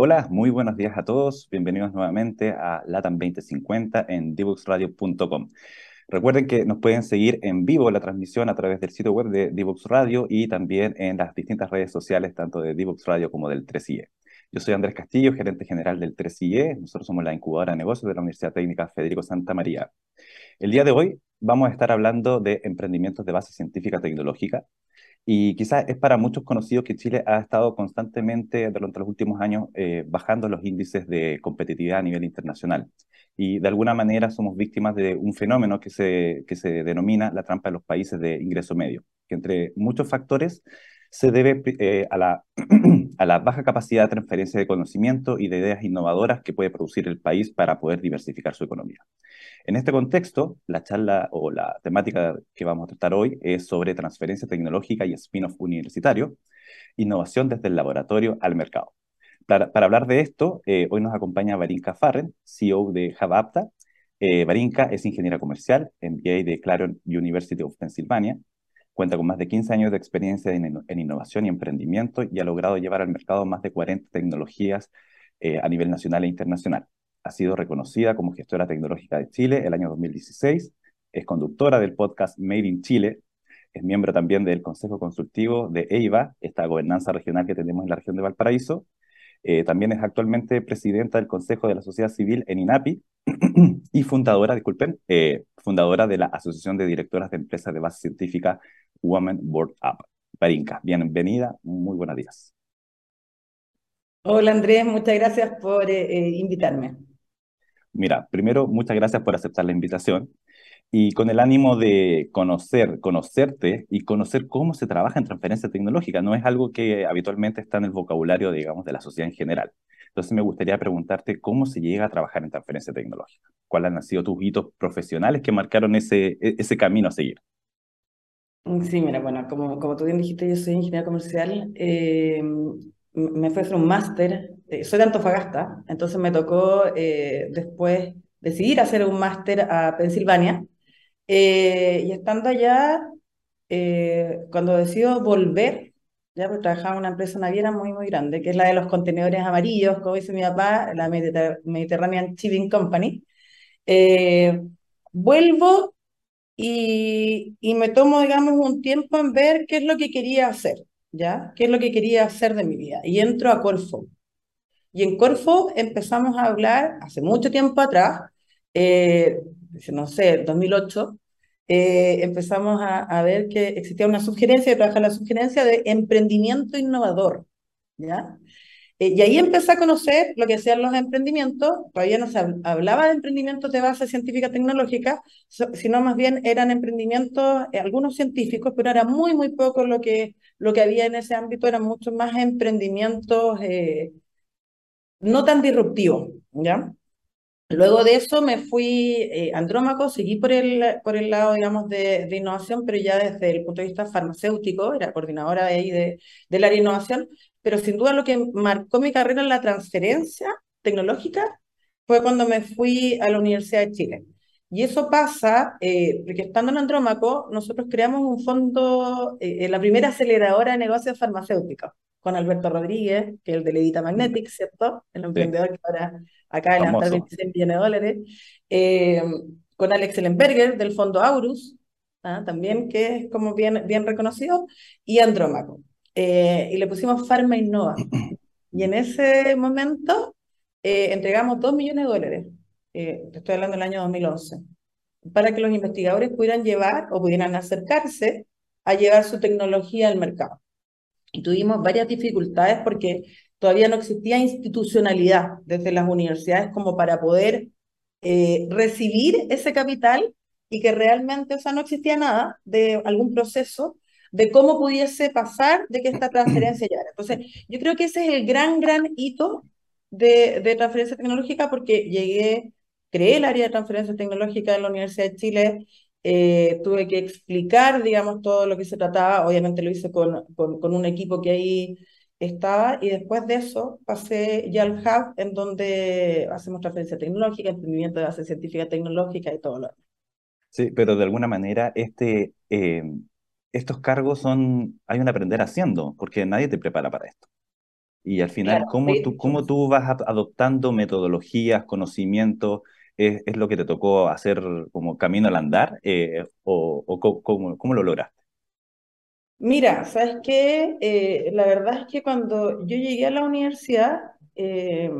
Hola, muy buenos días a todos. Bienvenidos nuevamente a LATAM 2050 en divoxradio.com. Recuerden que nos pueden seguir en vivo la transmisión a través del sitio web de Divox Radio y también en las distintas redes sociales, tanto de Divox Radio como del 3IE. Yo soy Andrés Castillo, gerente general del 3IE. Nosotros somos la incubadora de negocios de la Universidad Técnica Federico Santa María. El día de hoy vamos a estar hablando de emprendimientos de base científica tecnológica y quizás es para muchos conocido que Chile ha estado constantemente durante los últimos años eh, bajando los índices de competitividad a nivel internacional. Y de alguna manera somos víctimas de un fenómeno que se, que se denomina la trampa de los países de ingreso medio, que entre muchos factores se debe eh, a, la, a la baja capacidad de transferencia de conocimiento y de ideas innovadoras que puede producir el país para poder diversificar su economía. En este contexto, la charla o la temática que vamos a tratar hoy es sobre transferencia tecnológica y spin-off universitario, innovación desde el laboratorio al mercado. Para, hablar de esto, eh, hoy nos acompaña Varinka Farren, CEO de Javapta. Eh, Varinka es ingeniera comercial, MBA de Clarion University of Pennsylvania. Cuenta con más de 15 años de experiencia en, innovación y emprendimiento y ha logrado llevar al mercado más de 40 tecnologías eh, a nivel nacional e internacional. Ha sido reconocida como gestora tecnológica de Chile el año 2016, es conductora del podcast Made in Chile, es miembro también del Consejo Consultivo de EIVA, esta gobernanza regional que tenemos en la región de Valparaíso, eh, también es actualmente presidenta del Consejo de la Sociedad Civil en INAPI y fundadora, disculpen, eh, fundadora de la Asociación de Directoras de Empresas de Base Científica Women Board Up. Parinka, bienvenida, muy buenos días. Hola Andrés, muchas gracias por eh, invitarme. Mira, primero, muchas gracias por aceptar la invitación y con el ánimo de conocer, conocerte y conocer cómo se trabaja en transferencia tecnológica. No es algo que habitualmente está en el vocabulario, digamos, de la sociedad en general. Entonces me gustaría preguntarte cómo se llega a trabajar en transferencia tecnológica. ¿Cuáles han sido tus hitos profesionales que marcaron ese, e, ese camino a seguir? Sí, mira, bueno, como, como tú bien dijiste, yo soy ingeniero comercial. Eh, me fui a hacer un máster, eh, soy de Antofagasta, entonces me tocó eh, después decidir hacer un máster a Pensilvania. Eh, y estando allá, cuando decido volver, ya pues trabajaba en una empresa naviera muy, muy grande, que es la de los contenedores amarillos, como dice mi papá, la Mediterranean Shipping Company. vuelvo y, y me tomo, digamos, un tiempo en ver qué es lo que quería hacer. ¿ya? ¿Qué es lo que quería hacer de mi vida? Y entro a Corfo. Y en Corfo empezamos a hablar, hace mucho tiempo atrás, eh, no sé, 2008, eh, empezamos a, a, ver que existía una sugerencia, de trabajar la sugerencia de emprendimiento innovador, ¿ya? Eh, y ahí empecé a conocer lo que hacían los emprendimientos, todavía no se hablaba de emprendimientos de base científica tecnológica, sino más bien eran emprendimientos, eh, algunos científicos, pero era muy, muy poco lo que, lo que había en ese ámbito, eran muchos más emprendimientos eh, no tan disruptivos, ¿ya? Luego de eso me fui a Andrómaco, seguí por el, por el lado, digamos, de, de, innovación, pero ya desde el punto de vista farmacéutico, era coordinadora de ahí de, del área de innovación, pero sin duda lo que marcó mi carrera en la transferencia tecnológica fue cuando me fui a la Universidad de Chile. Y eso pasa eh, porque estando en Andrómaco, nosotros creamos un fondo, eh, la primera aceleradora de negocios farmacéuticos, con Alberto Rodríguez, que es el de Levita Magnetic, ¿cierto? El emprendedor que ahora acaba de levantar 26 millones de dólares. Eh, con Alex Ellenberger, del fondo Aurus, ¿ah? también, que es como bien, bien reconocido, y Andrómaco. Eh, y le pusimos Pharma Innova. Y en ese momento eh, entregamos 2 millones de dólares, eh, estoy hablando del año 2011, para que los investigadores pudieran llevar o pudieran acercarse a llevar su tecnología al mercado. Y tuvimos varias dificultades porque todavía no existía institucionalidad desde las universidades como para poder recibir ese capital y que realmente, o sea, no existía nada de algún proceso de cómo pudiese pasar de que esta transferencia llegara. Entonces, yo creo que ese es el gran, gran hito de, de transferencia tecnológica porque llegué, creé el área de transferencia tecnológica en la Universidad de Chile, eh, tuve que explicar, digamos, todo lo que se trataba, obviamente lo hice con, con, con, un equipo que ahí estaba, y después de eso pasé ya al hub, en donde hacemos transferencia tecnológica, emprendimiento de base científica tecnológica y todo lo demás. Sí, pero de alguna manera este, eh, estos cargos son, hay un aprender haciendo, porque nadie te prepara para esto. Y al final, ¿cómo, tú, ¿cómo tú vas adoptando metodologías, conocimientos? ¿Es, es lo que te tocó hacer como camino al andar? Eh, ¿O, o cómo, cómo, lo lograste? Mira, ¿sabes qué? Eh, la verdad es que cuando yo llegué a la universidad, eh,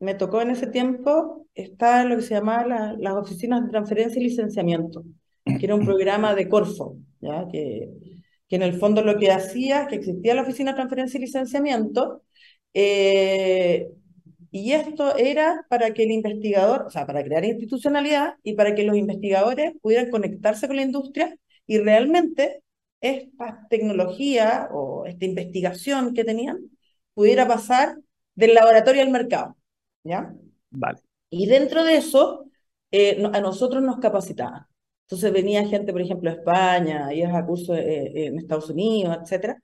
me tocó en ese tiempo estar en lo que se llamaba las oficinas de transferencia y licenciamiento, que era un programa de Corfo, ¿ya? Que, que en el fondo lo que hacía, que existía la oficina de transferencia y licenciamiento, eh, y esto era para que el investigador, o sea, para crear institucionalidad y para que los investigadores pudieran conectarse con la industria y realmente esta tecnología o esta investigación que tenían pudiera pasar del laboratorio al mercado. ¿Ya? Vale. Y dentro de eso, eh, a nosotros nos capacitaban. Entonces venía gente, por ejemplo, de España, ibas a cursos eh, en Estados Unidos, etcétera.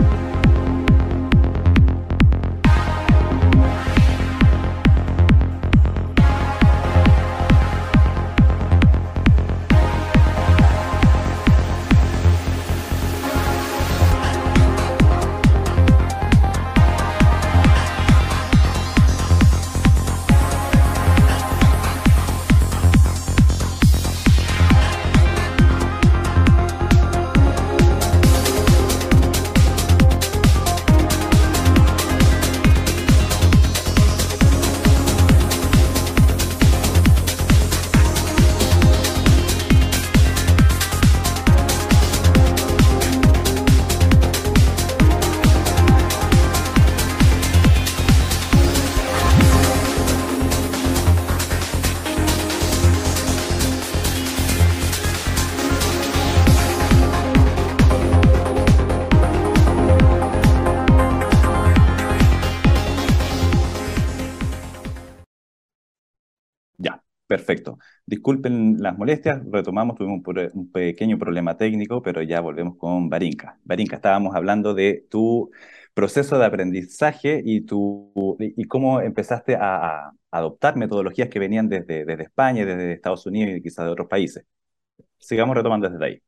Perfecto. Disculpen las molestias, retomamos, tuvimos un, pequeño problema técnico, pero ya volvemos con Barinka. Barinka, estábamos hablando de tu proceso de aprendizaje y, tu, y, cómo empezaste a, adoptar metodologías que venían desde, desde España, desde Estados Unidos y quizás de otros países. Sigamos retomando desde ahí.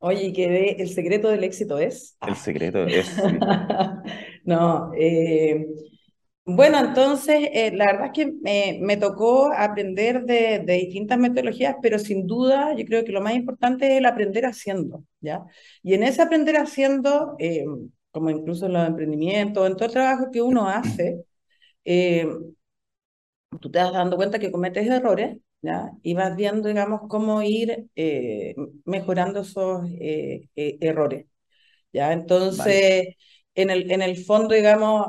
Oye, que el secreto del éxito es... El secreto es... no, eh, bueno, entonces, eh, la verdad es que me, tocó aprender de, distintas metodologías, pero sin duda yo creo que lo más importante es el aprender haciendo, ¿ya? Y en ese aprender haciendo, eh, como incluso en los emprendimientos, en todo el trabajo que uno hace, eh, tú te vas dando cuenta que cometes errores, ¿ya? Y vas viendo, digamos, cómo ir mejorando esos errores, ¿ya? Entonces, en, el, en el fondo, digamos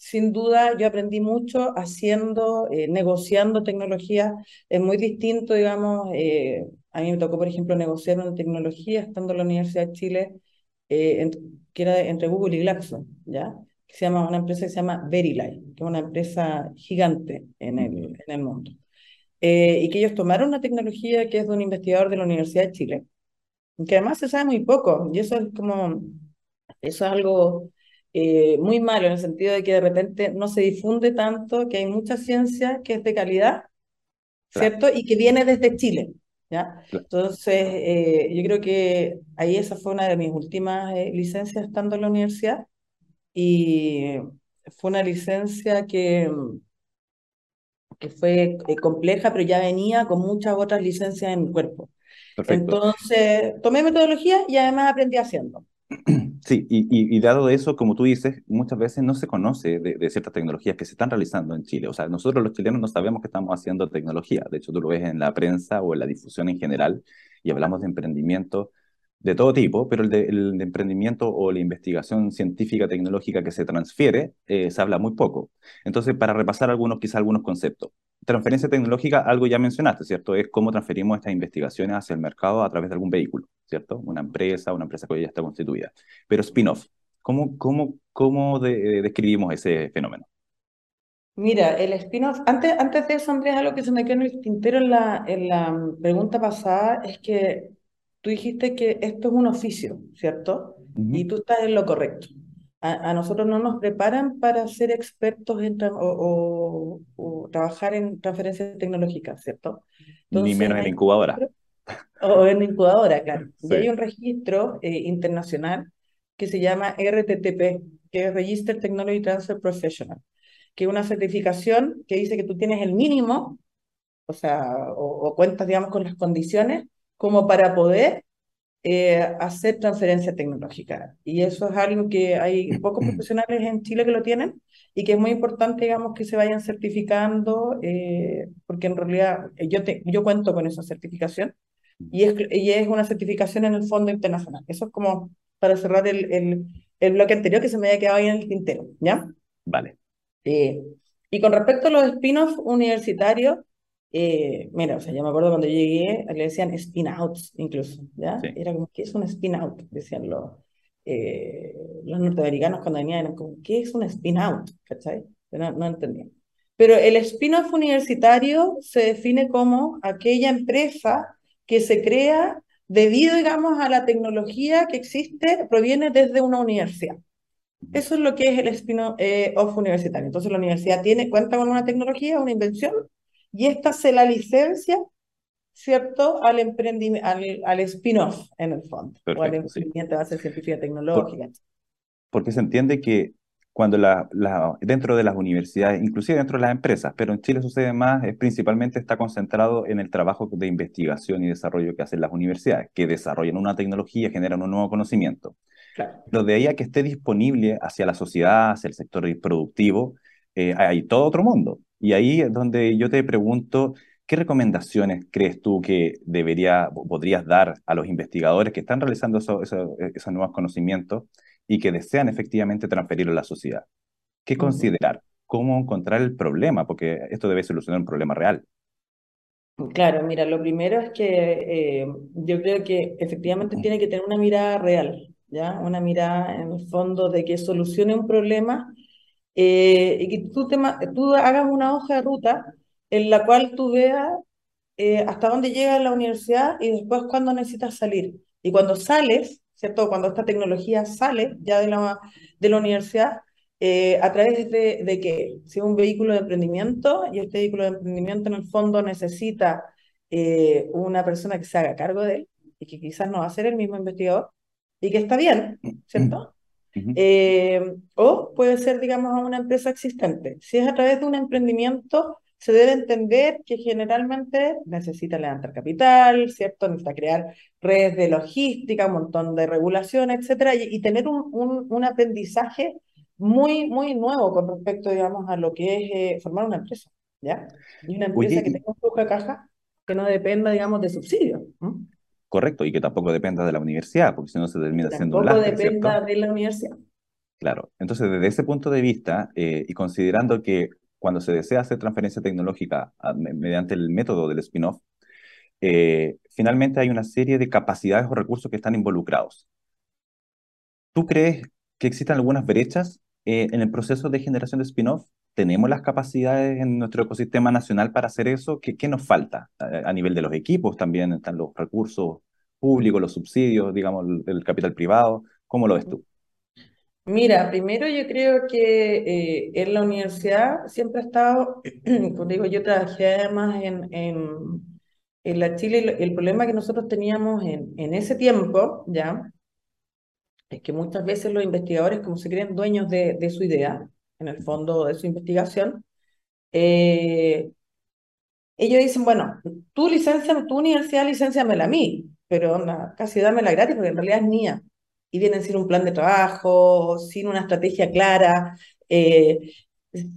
sin duda, yo aprendí mucho haciendo, eh, negociando tecnología. Es muy distinto, digamos, eh, a mí me tocó, por ejemplo, negociar una tecnología estando en la Universidad de Chile, eh, que era entre Google y Glaxo, ¿ya? Que se llama una empresa que se llama Verilay, que es una empresa gigante en el, en el mundo. y que ellos tomaron una tecnología que es de un investigador de la Universidad de Chile, que además se sabe muy poco, y eso es como, eso es algo eh, muy malo en el sentido de que de repente no se difunde tanto, que hay mucha ciencia que es de calidad, ¿cierto? Y que viene desde Chile, ¿ya? Entonces, eh, yo creo que ahí esa fue una de mis últimas eh, licencias estando en la universidad y fue una licencia que, que fue compleja, pero ya venía con muchas otras licencias en el cuerpo. Entonces, tomé metodología y además aprendí haciendo. Sí, y, dado eso, como tú dices, muchas veces no se conoce de, ciertas tecnologías que se están realizando en Chile. O sea, nosotros los chilenos no sabemos que estamos haciendo tecnología. De hecho, tú lo ves en la prensa o en la difusión en general y hablamos de emprendimiento de todo tipo, pero el de, emprendimiento o la investigación científica tecnológica que se transfiere eh, se habla muy poco. Entonces, para repasar algunos, quizá algunos conceptos. Transferencia tecnológica, algo ya mencionaste, ¿cierto? Es cómo transferimos estas investigaciones hacia el mercado a través de algún vehículo, ¿cierto? Una empresa, una empresa que ya está constituida. Pero spin-off, ¿cómo, cómo, cómo describimos ese fenómeno? Mira, el spin-off, antes, antes de eso, Andrés, algo que se me quedó en el tintero en la, en la pregunta pasada es que tú dijiste que esto es un oficio, ¿cierto? Y tú estás en lo correcto. A, nosotros no nos preparan para ser expertos en o, trabajar en transferencias tecnológicas, ¿cierto? Ni menos en incubadora. O en incubadora, claro. Y hay un registro eh, internacional que se llama RTTP, que es Register Technology Transfer Professional, que es una certificación que dice que tú tienes el mínimo, o sea, o, cuentas, digamos, con las condiciones como para poder eh, hacer transferencia tecnológica. Y eso es algo que hay pocos profesionales en Chile que lo tienen y que es muy importante, digamos, que se vayan certificando, eh, porque en realidad yo, te, yo cuento con esa certificación y es, y es una certificación en el Fondo Internacional. Eso es como para cerrar el, el, el bloque anterior que se me había quedado ahí en el tintero, ¿ya? Vale. Eh, y con respecto a los spin-offs universitarios, eh, mira, o sea, yo me acuerdo cuando llegué, le decían spin-outs incluso, ¿ya? Era como, ¿qué es un spin-out? Decían los, eh, los norteamericanos cuando venían, eran como, ¿qué es un spin-out? ¿Cachai? No, no entendían. Pero el spin-off universitario se define como aquella empresa que se crea debido, digamos, a la tecnología que existe, proviene desde una universidad. Eso es lo que es el spin-off eh, universitario. Entonces la universidad tiene, cuenta con una tecnología, una invención, y esta se la licencia, ¿cierto?, al, al, al spin-off en el fondo, o al emprendimiento de base científica tecnológica. porque se entiende que cuando la, dentro de las universidades, inclusive dentro de las empresas, pero en Chile sucede más, es principalmente está concentrado en el trabajo de investigación y desarrollo que hacen las universidades, que desarrollan una tecnología, generan un nuevo conocimiento. Claro. Pero de ahí a que esté disponible hacia la sociedad, hacia el sector productivo, eh, hay todo otro mundo. Y ahí es donde yo te pregunto, ¿qué recomendaciones crees tú que debería, podrías dar a los investigadores que están realizando esos nuevos conocimientos y que desean efectivamente transferirlo a la sociedad. ¿Qué considerar? ¿Cómo encontrar el problema? Porque esto debe solucionar un problema real. Claro, mira, lo primero es que eh, yo creo que efectivamente tiene que tener una mirada real, ¿ya? Una mirada en el fondo de que solucione un problema eh, y que tú, te, tú hagas una hoja de ruta en la cual tú veas eh, hasta dónde llega la universidad y después cuándo necesitas salir. Y cuando sales, ¿cierto? Cuando esta tecnología sale ya de la, de la universidad, eh, a través de, de que si un vehículo de emprendimiento y este vehículo de emprendimiento en el fondo necesita eh, una persona que se haga cargo de él y que quizás no va a ser el mismo investigador y que está bien, ¿cierto? Eh, o puede ser, digamos, a una empresa existente. Si es a través de un emprendimiento, se debe entender que generalmente necesita levantar capital, ¿cierto? Necesita crear redes de logística, un montón de regulación, etcétera, y, tener un, un, aprendizaje muy, muy nuevo con respecto, digamos, a lo que es eh, formar una empresa, ¿ya? Y una empresa que tenga un flujo de caja que no dependa, digamos, de subsidios. Correcto, y que tampoco dependa de la universidad, porque si no se termina siendo un Tampoco dependa de la universidad. Claro, entonces desde ese punto de vista, eh, y considerando que cuando se desea hacer transferencia tecnológica mediante el método del spin-off, eh, finalmente hay una serie de capacidades o recursos que están involucrados. ¿Tú crees que existen algunas brechas eh, en el proceso de generación de spin-off? ¿Tenemos las capacidades en nuestro ecosistema nacional para hacer eso? ¿Qué, qué nos falta? A, nivel de los equipos también están los recursos públicos, los subsidios, digamos, el capital privado. ¿Cómo lo ves tú? Mira, primero yo creo que eh, en la universidad siempre ha estado, como digo, yo trabajé además en, en, en la Chile, el, problema que nosotros teníamos en, en ese tiempo, ¿ya? Es que muchas veces los investigadores, como se creen dueños de, de su idea, en el fondo de su investigación, eh, ellos dicen, bueno, tu licencia, tu universidad, licenciamela a mí, pero casi dámela gratis porque en realidad es mía y vienen sin un plan de trabajo, sin una estrategia clara, eh,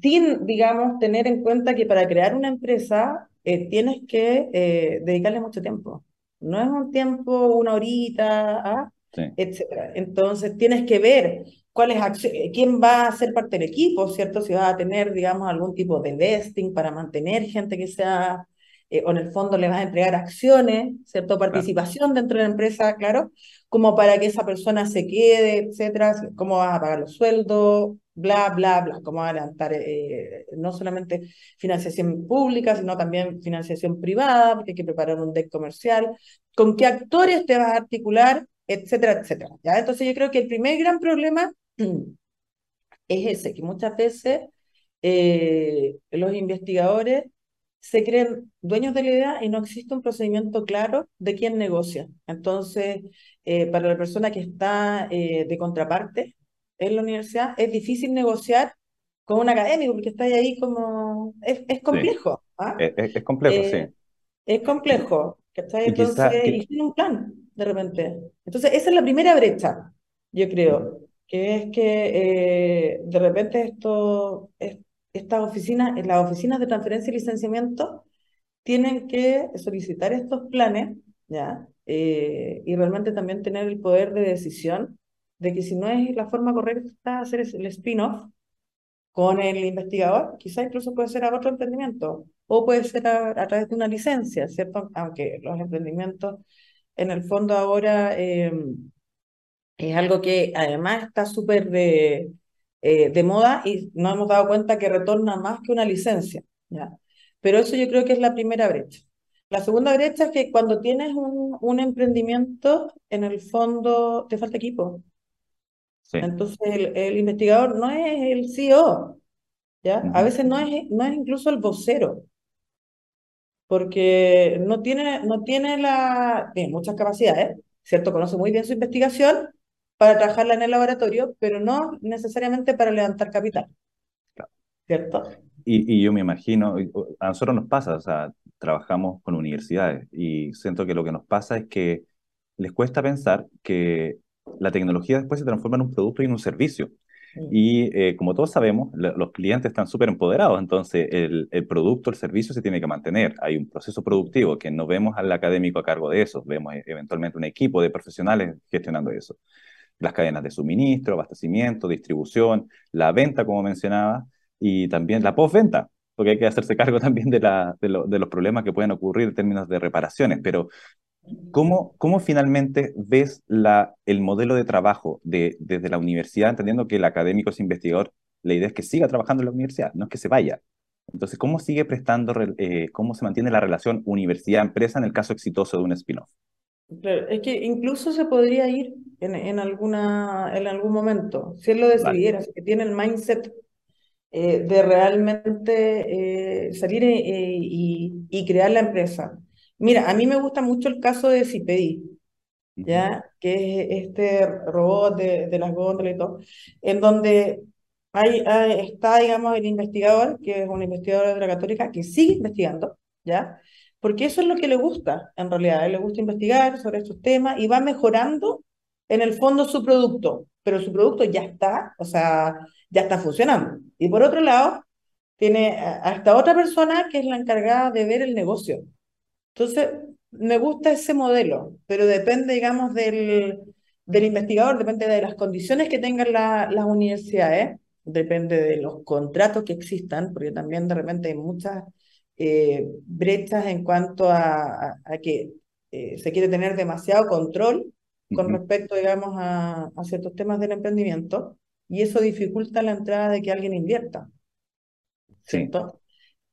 sin, digamos, tener en cuenta que para crear una empresa eh, tienes que eh, dedicarle mucho tiempo. No es un tiempo, una horita, ¿ah? etcétera. Entonces tienes que ver cuáles quién va a ser parte del equipo, ¿cierto? Si va a tener, digamos, algún tipo de vesting para mantener gente que sea eh, o en el fondo le vas a entregar acciones, ¿cierto? Participación dentro de la empresa, claro, como para que esa persona se quede, etcétera, cómo vas a pagar los sueldos, bla, bla, bla, cómo vas a levantar eh, no solamente financiación pública, sino también financiación privada, porque hay que preparar un deck comercial, con qué actores te vas a articular, etcétera, etcétera. ¿ya? Entonces yo creo que el primer gran problema es ese, que muchas veces eh, los investigadores se creen dueños de la idea y no existe un procedimiento claro de quién negocia. Entonces, eh, para la persona que está eh, de contraparte, en la universidad, es difícil negociar con un académico porque está ahí como... Es, es complejo. ¿ah? Es, complejo, sí. Es complejo. Entonces, y tiene un plan, de repente. Entonces, esa es la primera brecha, yo creo, que es que eh, de repente esto, estas oficinas, las oficinas de transferencia y licenciamiento tienen que solicitar estos planes, ¿ya? Eh, y realmente también tener el poder de decisión de que si no es la forma correcta hacer el spin-off con el investigador, quizá incluso puede ser a otro emprendimiento o puede ser a, través de una licencia, ¿cierto? Aunque los emprendimientos en el fondo ahora em, es algo que además está súper de, eh, de moda y nos hemos dado cuenta que retorna más que una licencia, ¿ya? Pero eso yo creo que es la primera brecha. La segunda brecha es que cuando tienes un, un emprendimiento, en el fondo te falta equipo. Entonces el, investigador no es el CEO, ¿ya? A veces no es, no es incluso el vocero, porque no tiene, no tiene la, tiene muchas capacidades, ¿cierto? Conoce muy bien su investigación para trabajarla en el laboratorio, pero no necesariamente para levantar capital, ¿cierto? Y, y yo me imagino, a nosotros nos pasa, o sea, trabajamos con universidades y siento que lo que nos pasa es que les cuesta pensar que la tecnología después se transforma en un producto y en un servicio. Y eh, como todos sabemos, los clientes están súper empoderados, entonces el, el, producto, el servicio se tiene que mantener. Hay un proceso productivo que no vemos al académico a cargo de eso, vemos eh, eventualmente un equipo de profesionales gestionando eso. Las cadenas de suministro, abastecimiento, distribución, la venta, como mencionaba, y también la postventa, porque hay que hacerse cargo también de, la, de, los problemas que pueden ocurrir en términos de reparaciones. Pero ¿Cómo, ¿Cómo, finalmente ves la, el modelo de trabajo de, desde la universidad, entendiendo que el académico es investigador? La idea es que siga trabajando en la universidad, no es que se vaya. Entonces, ¿cómo sigue prestando, eh, cómo se mantiene la relación universidad-empresa en el caso exitoso de un spin-off? Claro, es que incluso se podría ir en, en, alguna, en algún momento, si él lo decidiera, si tiene el mindset eh, de realmente eh, salir y, y crear la empresa Mira, a mí me gusta mucho el caso de Cipedi, ¿ya? Que es este robot de, de las góndolas y todo, en donde hay, está, digamos, el investigador, que es un investigador de la Católica, que sigue investigando, ¿ya? Porque eso es lo que le gusta, en realidad. Él le gusta investigar sobre estos temas y va mejorando, en el fondo, su producto. Pero su producto ya está, o sea, ya está funcionando. Y por otro lado, tiene a esta otra persona que es la encargada de ver el negocio. Entonces, me gusta ese modelo, pero depende, digamos, del, del investigador, depende de las condiciones que tengan las universidades, depende de los contratos que existan, porque también de repente hay muchas eh, brechas en cuanto a, a, que eh, se quiere tener demasiado control con respecto, digamos, a, a, ciertos temas del emprendimiento, y eso dificulta la entrada de que alguien invierta. ¿Cierto?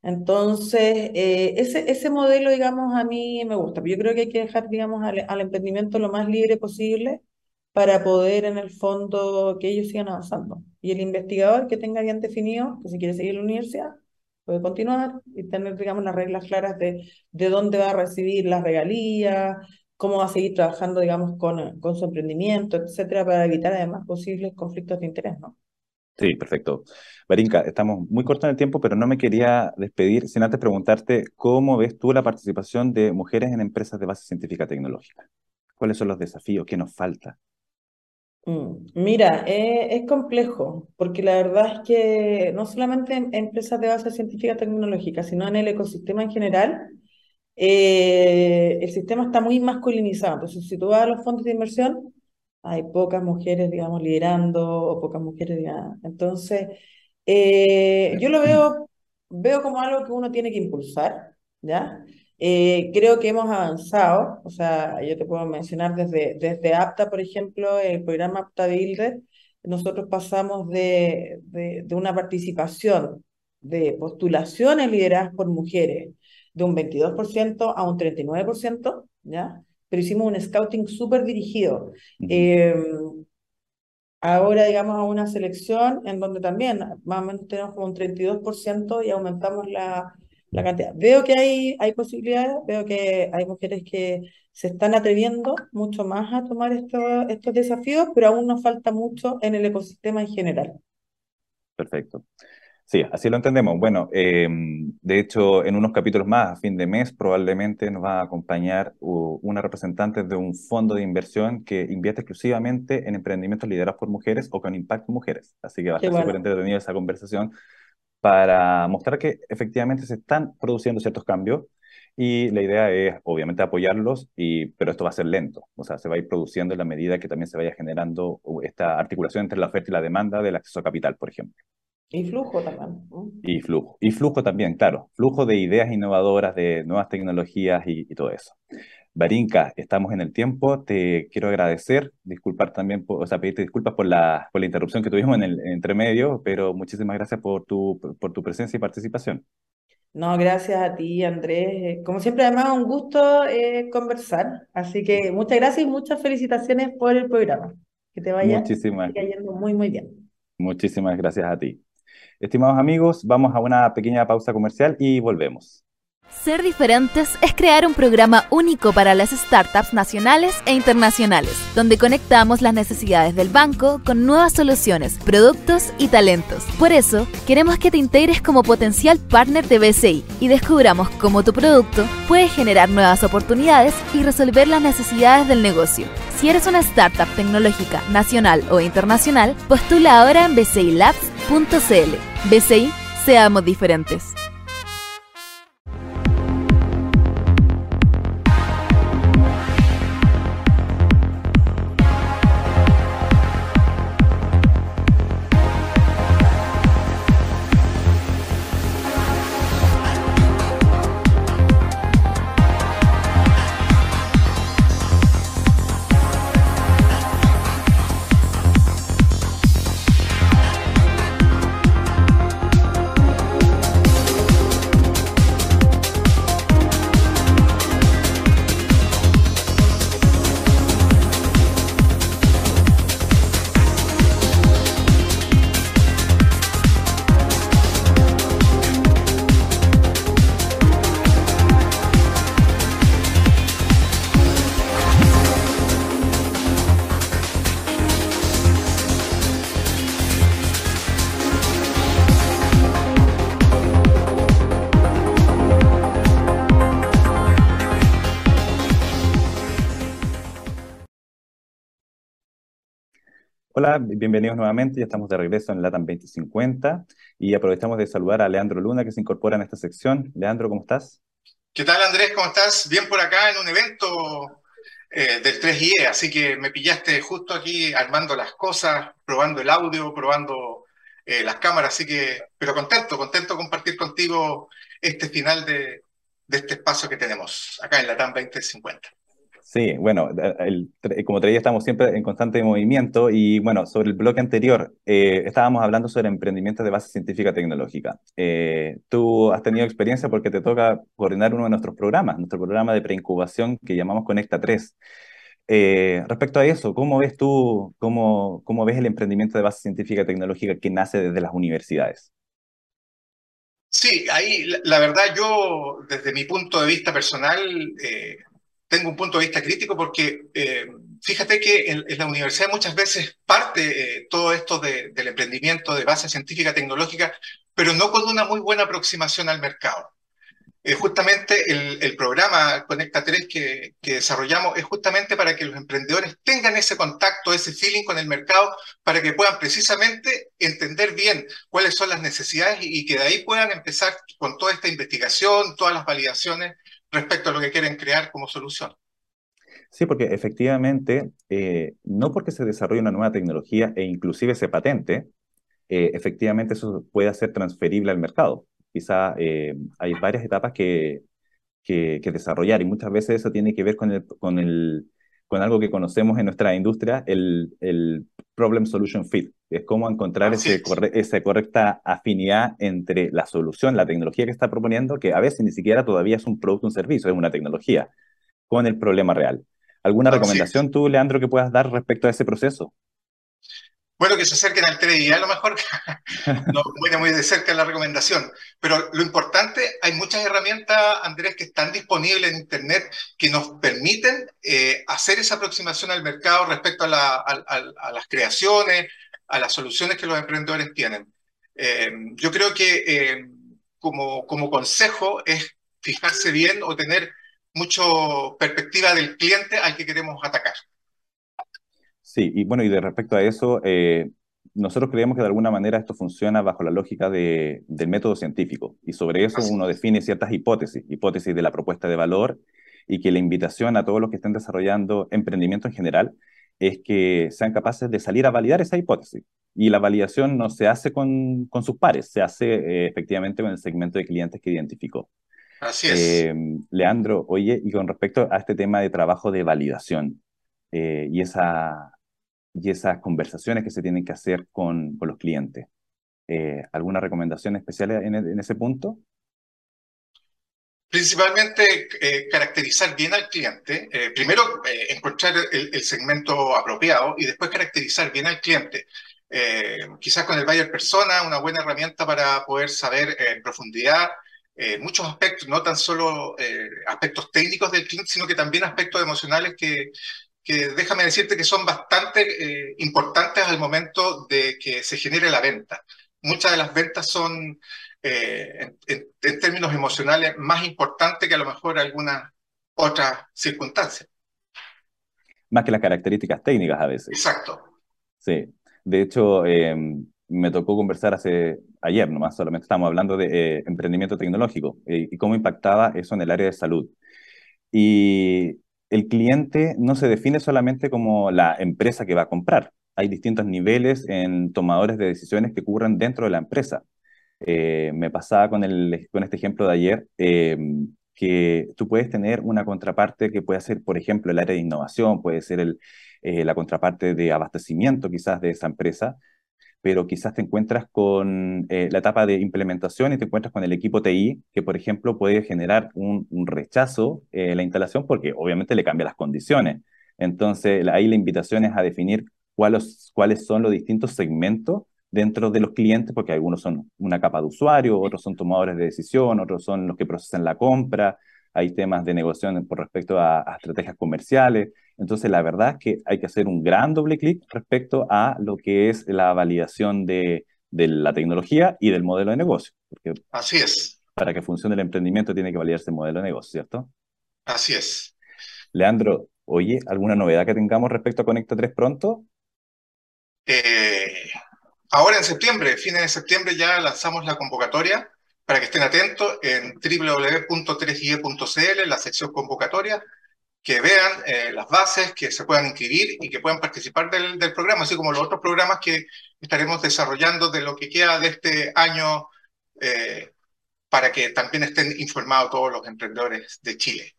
Entonces, eh, ese, ese modelo, digamos, a mí me gusta. Yo creo que hay que dejar, digamos, al, emprendimiento lo más libre posible para poder, en el fondo, que ellos sigan avanzando. Y el investigador que tenga bien definido, que si quiere seguir la universidad, puede continuar y tener, digamos, las reglas claras de, de dónde va a recibir las regalías, cómo va a seguir trabajando, digamos, con, con su emprendimiento, etcétera, para evitar además posibles conflictos de interés, ¿no? Sí, perfecto. Marinka, estamos muy cortos en el tiempo, pero no me quería despedir sin antes preguntarte cómo ves tú la participación de mujeres en empresas de base científica tecnológica. ¿Cuáles son los desafíos? ¿Qué nos falta? Mm, mira, eh, es complejo, porque la verdad es que no solamente en empresas de base científica tecnológica, sino en el ecosistema en general, eh, el sistema está muy masculinizado. Entonces, si tú vas a los fondos de inversión, hay pocas mujeres, digamos, liderando o pocas mujeres, digamos. Entonces, eh, yo lo veo, veo como algo que uno tiene que impulsar, ¿ya? Eh, creo que hemos avanzado, o sea, yo te puedo mencionar desde, desde APTA, por ejemplo, el programa APTA Builder, nosotros pasamos de, de, de una participación de postulaciones lideradas por mujeres de un 22% a un 39%, ¿ya? pero hicimos un scouting súper dirigido. Eh, ahora, digamos, a una selección en donde también más o menos tenemos como un 32% y aumentamos la, la cantidad. Veo que hay, hay posibilidades, veo que hay mujeres que se están atreviendo mucho más a tomar estos, estos desafíos, pero aún nos falta mucho en el ecosistema en general. Perfecto. Sí, así lo entendemos. Bueno, em, de hecho, en unos capítulos más, a fin de mes, probablemente nos va a acompañar una representante de un fondo de inversión que invierte exclusivamente en emprendimientos liderados por mujeres o con impacto en mujeres. Así que va a estar súper entretenida esa conversación para mostrar que efectivamente se están produciendo ciertos cambios y la idea es obviamente apoyarlos, y, pero esto va a ser lento, o sea, se va a ir produciendo en la medida que también se vaya generando esta articulación entre la oferta y la demanda del acceso a capital, por ejemplo. Y flujo también. Y flujo. Y flujo también, claro. Flujo de ideas innovadoras, de nuevas tecnologías y, todo eso. Barinka, estamos en el tiempo. Te quiero agradecer, disculpar también, o sea, pedirte disculpas por la, por la interrupción que tuvimos en el entremedio, pero muchísimas gracias por tu, por tu presencia y participación. No, gracias a ti, Andrés. Como siempre, además, un gusto eh, conversar. Así que muchas gracias y muchas felicitaciones por el programa. Que te vaya Muchísimas. yendo muy, muy bien. Muchísimas gracias a ti. Estimados amigos, vamos a una pequeña pausa comercial y volvemos. Ser diferentes es crear un programa único para las startups nacionales e internacionales, donde conectamos las necesidades del banco con nuevas soluciones, productos y talentos. Por eso, queremos que te integres como potencial partner de BCI y descubramos cómo tu producto puede generar nuevas oportunidades y resolver las necesidades del negocio. Si eres una startup tecnológica nacional o internacional, postula ahora en bcilabs.cl. BCI, seamos diferentes. Hola, bienvenidos nuevamente. Ya estamos de regreso en LATAM 2050 y aprovechamos de saludar a Leandro Luna que se incorpora en esta sección. Leandro, ¿cómo estás? ¿Qué tal, Andrés? ¿Cómo estás? Bien por acá en un evento eh, del 3IE, así que me pillaste justo aquí armando las cosas, probando el audio, probando eh, las cámaras, así que, pero contento, contento de compartir contigo este final de, este espacio que tenemos acá en LATAM 2050. Sí, bueno, como te estamos siempre en constante movimiento y bueno, sobre el bloque anterior, eh, estábamos hablando sobre emprendimientos de base científica tecnológica. Eh, tú has tenido experiencia porque te toca coordinar uno de nuestros programas, nuestro programa de preincubación que llamamos Conecta 3. Eh, respecto a eso, ¿cómo ves tú, cómo, cómo ves el emprendimiento de base científica tecnológica que nace desde las universidades? Sí, ahí la, verdad yo, desde mi punto de vista personal, tengo un punto de vista crítico porque eh, fíjate que en, la universidad muchas veces parte eh, todo esto del emprendimiento de base científica tecnológica, pero no con una muy buena aproximación al mercado. Eh, justamente el, programa Conecta 3 que, desarrollamos es justamente para que los emprendedores tengan ese contacto, ese feeling con el mercado, para que puedan precisamente entender bien cuáles son las necesidades y que de ahí puedan empezar con toda esta investigación, todas las validaciones respecto a lo que quieren crear como solución. Sí, porque efectivamente, eh, no porque se desarrolle una nueva tecnología e inclusive se patente, eh, efectivamente eso puede ser transferible al mercado. Quizá eh, hay varias etapas que, que, desarrollar y muchas veces eso tiene que ver con, el, con, el, con algo que conocemos en nuestra industria, el, el Problem Solution Fit. Es cómo encontrar ese esa correcta afinidad entre la solución, la tecnología que está proponiendo, que a veces ni siquiera todavía es un producto, un servicio, es una tecnología, con el problema real. ¿Alguna recomendación tú, Leandro, que puedas dar respecto a ese proceso? Bueno que se acerquen al TDI, a lo mejor no viene muy de cerca la recomendación, pero lo importante, hay muchas herramientas, Andrés, que están disponibles en Internet que nos permiten eh, hacer esa aproximación al mercado respecto a, las creaciones, a las soluciones que los emprendedores tienen. Eh, yo creo que eh, como, como consejo es fijarse bien o tener mucho perspectiva del cliente al que queremos atacar. Sí, y bueno, y de respecto a eso, eh, nosotros creemos que de alguna manera esto funciona bajo la lógica de, del método científico, y sobre eso uno define ciertas hipótesis, hipótesis de la propuesta de valor, y que la invitación a todos los que estén desarrollando emprendimiento en general es que sean capaces de salir a validar esa hipótesis. Y la validación no se hace con, con sus pares, se hace eh, efectivamente con el segmento de clientes que identificó. Así es. Eh, Leandro, oye, y con respecto a este tema de trabajo de validación y esa y esas conversaciones que se tienen que hacer con, los clientes. Eh, ¿Alguna recomendación especial en, en, ese punto? Principalmente eh, caracterizar bien al cliente. Eh, primero, encontrar el, el, segmento apropiado y después caracterizar bien al cliente. quizás con el buyer persona, una buena herramienta para poder saber en profundidad muchos aspectos, no tan solo aspectos técnicos del cliente, sino que también aspectos emocionales que, que déjame decirte que son bastante eh, importantes al momento de que se genere la venta. Muchas de las ventas son, eh, en, términos emocionales, más importantes que a lo mejor algunas otras circunstancias. Más que las características técnicas a veces. Exacto. Sí. De hecho, eh, me tocó conversar hace ayer nomás, solamente estamos hablando de emprendimiento tecnológico y cómo impactaba eso en el área de salud. Y el cliente no se define solamente como la empresa que va a comprar. Hay distintos niveles en tomadores de decisiones que ocurren dentro de la empresa. Eh, me pasaba con, este ejemplo de ayer, em, que tú puedes tener una contraparte que puede ser, por ejemplo, el área de innovación, puede ser eh, la contraparte de abastecimiento quizás de esa empresa, pero quizás te encuentras con eh, la etapa de implementación y te encuentras con el equipo TI, que por ejemplo puede generar un, rechazo eh, la instalación porque obviamente le cambia las condiciones. Entonces ahí la invitación es a definir cuáles, cuáles son los distintos segmentos dentro de los clientes, porque algunos son una capa de usuario, otros son tomadores de decisión, otros son los que procesan la compra, hay temas de negociación por respecto a, estrategias comerciales. Entonces, la verdad es que hay que hacer un gran doble clic respecto a lo que es la validación de, la tecnología y del modelo de negocio. Porque Así es. Para que funcione el emprendimiento tiene que validarse el modelo de negocio, ¿cierto? Así es. Leandro, oye, ¿alguna novedad que tengamos respecto a Conecta 3 pronto? Eh, ahora en septiembre, fines de septiembre, ya lanzamos la convocatoria para que estén atentos en www.3ie.cl, la sección convocatoria, que vean eh, las bases, que se puedan inscribir y que puedan participar del, programa, así como los otros programas que estaremos desarrollando de lo que queda de este año eh, para que también estén informados todos los emprendedores de Chile.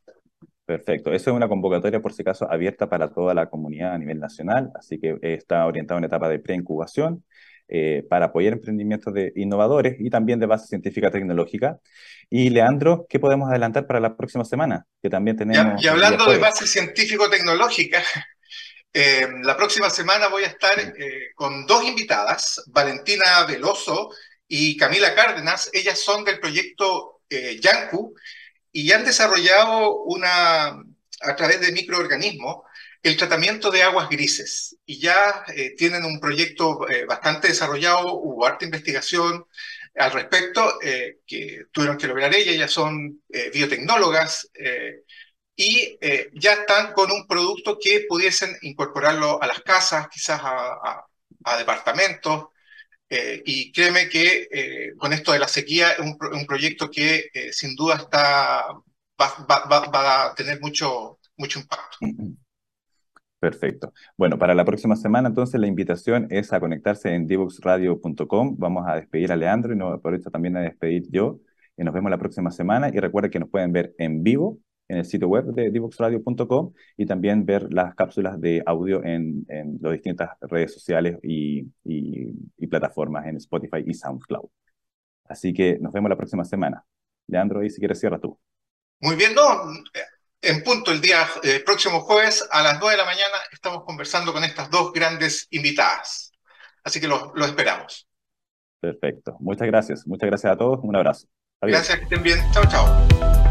Perfecto. Eso es una convocatoria, por si acaso, abierta para toda la comunidad a nivel nacional, así que está orientado en etapa de preincubación eh, para apoyar emprendimientos de innovadores y también de base científica tecnológica. Y Leandro, ¿qué podemos adelantar para la próxima semana? Que también tenemos... Y, hablando de base científico-tecnológica, eh, la próxima semana voy a estar eh, con dos invitadas, Valentina Veloso y Camila Cárdenas. Ellas son del proyecto Yanku y han desarrollado una, a través de microorganismos, el tratamiento de aguas grises. Y ya eh, tienen un proyecto eh, bastante desarrollado, hubo harta investigación al respecto, eh, que tuvieron que lograr ellas, ya son biotecnólogas y ya están con un producto que pudiesen incorporarlo a las casas, quizás a, departamentos. y créeme que con esto de la sequía es un, proyecto que sin duda está, va, va, a tener mucho, mucho impacto. Perfecto. Bueno, para la próxima semana entonces la invitación es a conectarse en divoxradio.com. Vamos a despedir a Leandro y no, por eso también a despedir yo. Y nos vemos la próxima semana y recuerden que nos pueden ver en vivo en el sitio web de divoxradio.com y también ver las cápsulas de audio en, las distintas redes sociales y, plataformas en Spotify y SoundCloud. Así que nos vemos la próxima semana. Leandro, y si quieres cierra tú. Muy bien, no, en punto el día eh, próximo jueves a las 9 de la mañana estamos conversando con estas dos grandes invitadas. Así que los lo esperamos. Perfecto. Muchas gracias. Muchas gracias a todos. Un abrazo. Gracias, que estén bien. Chao, chao.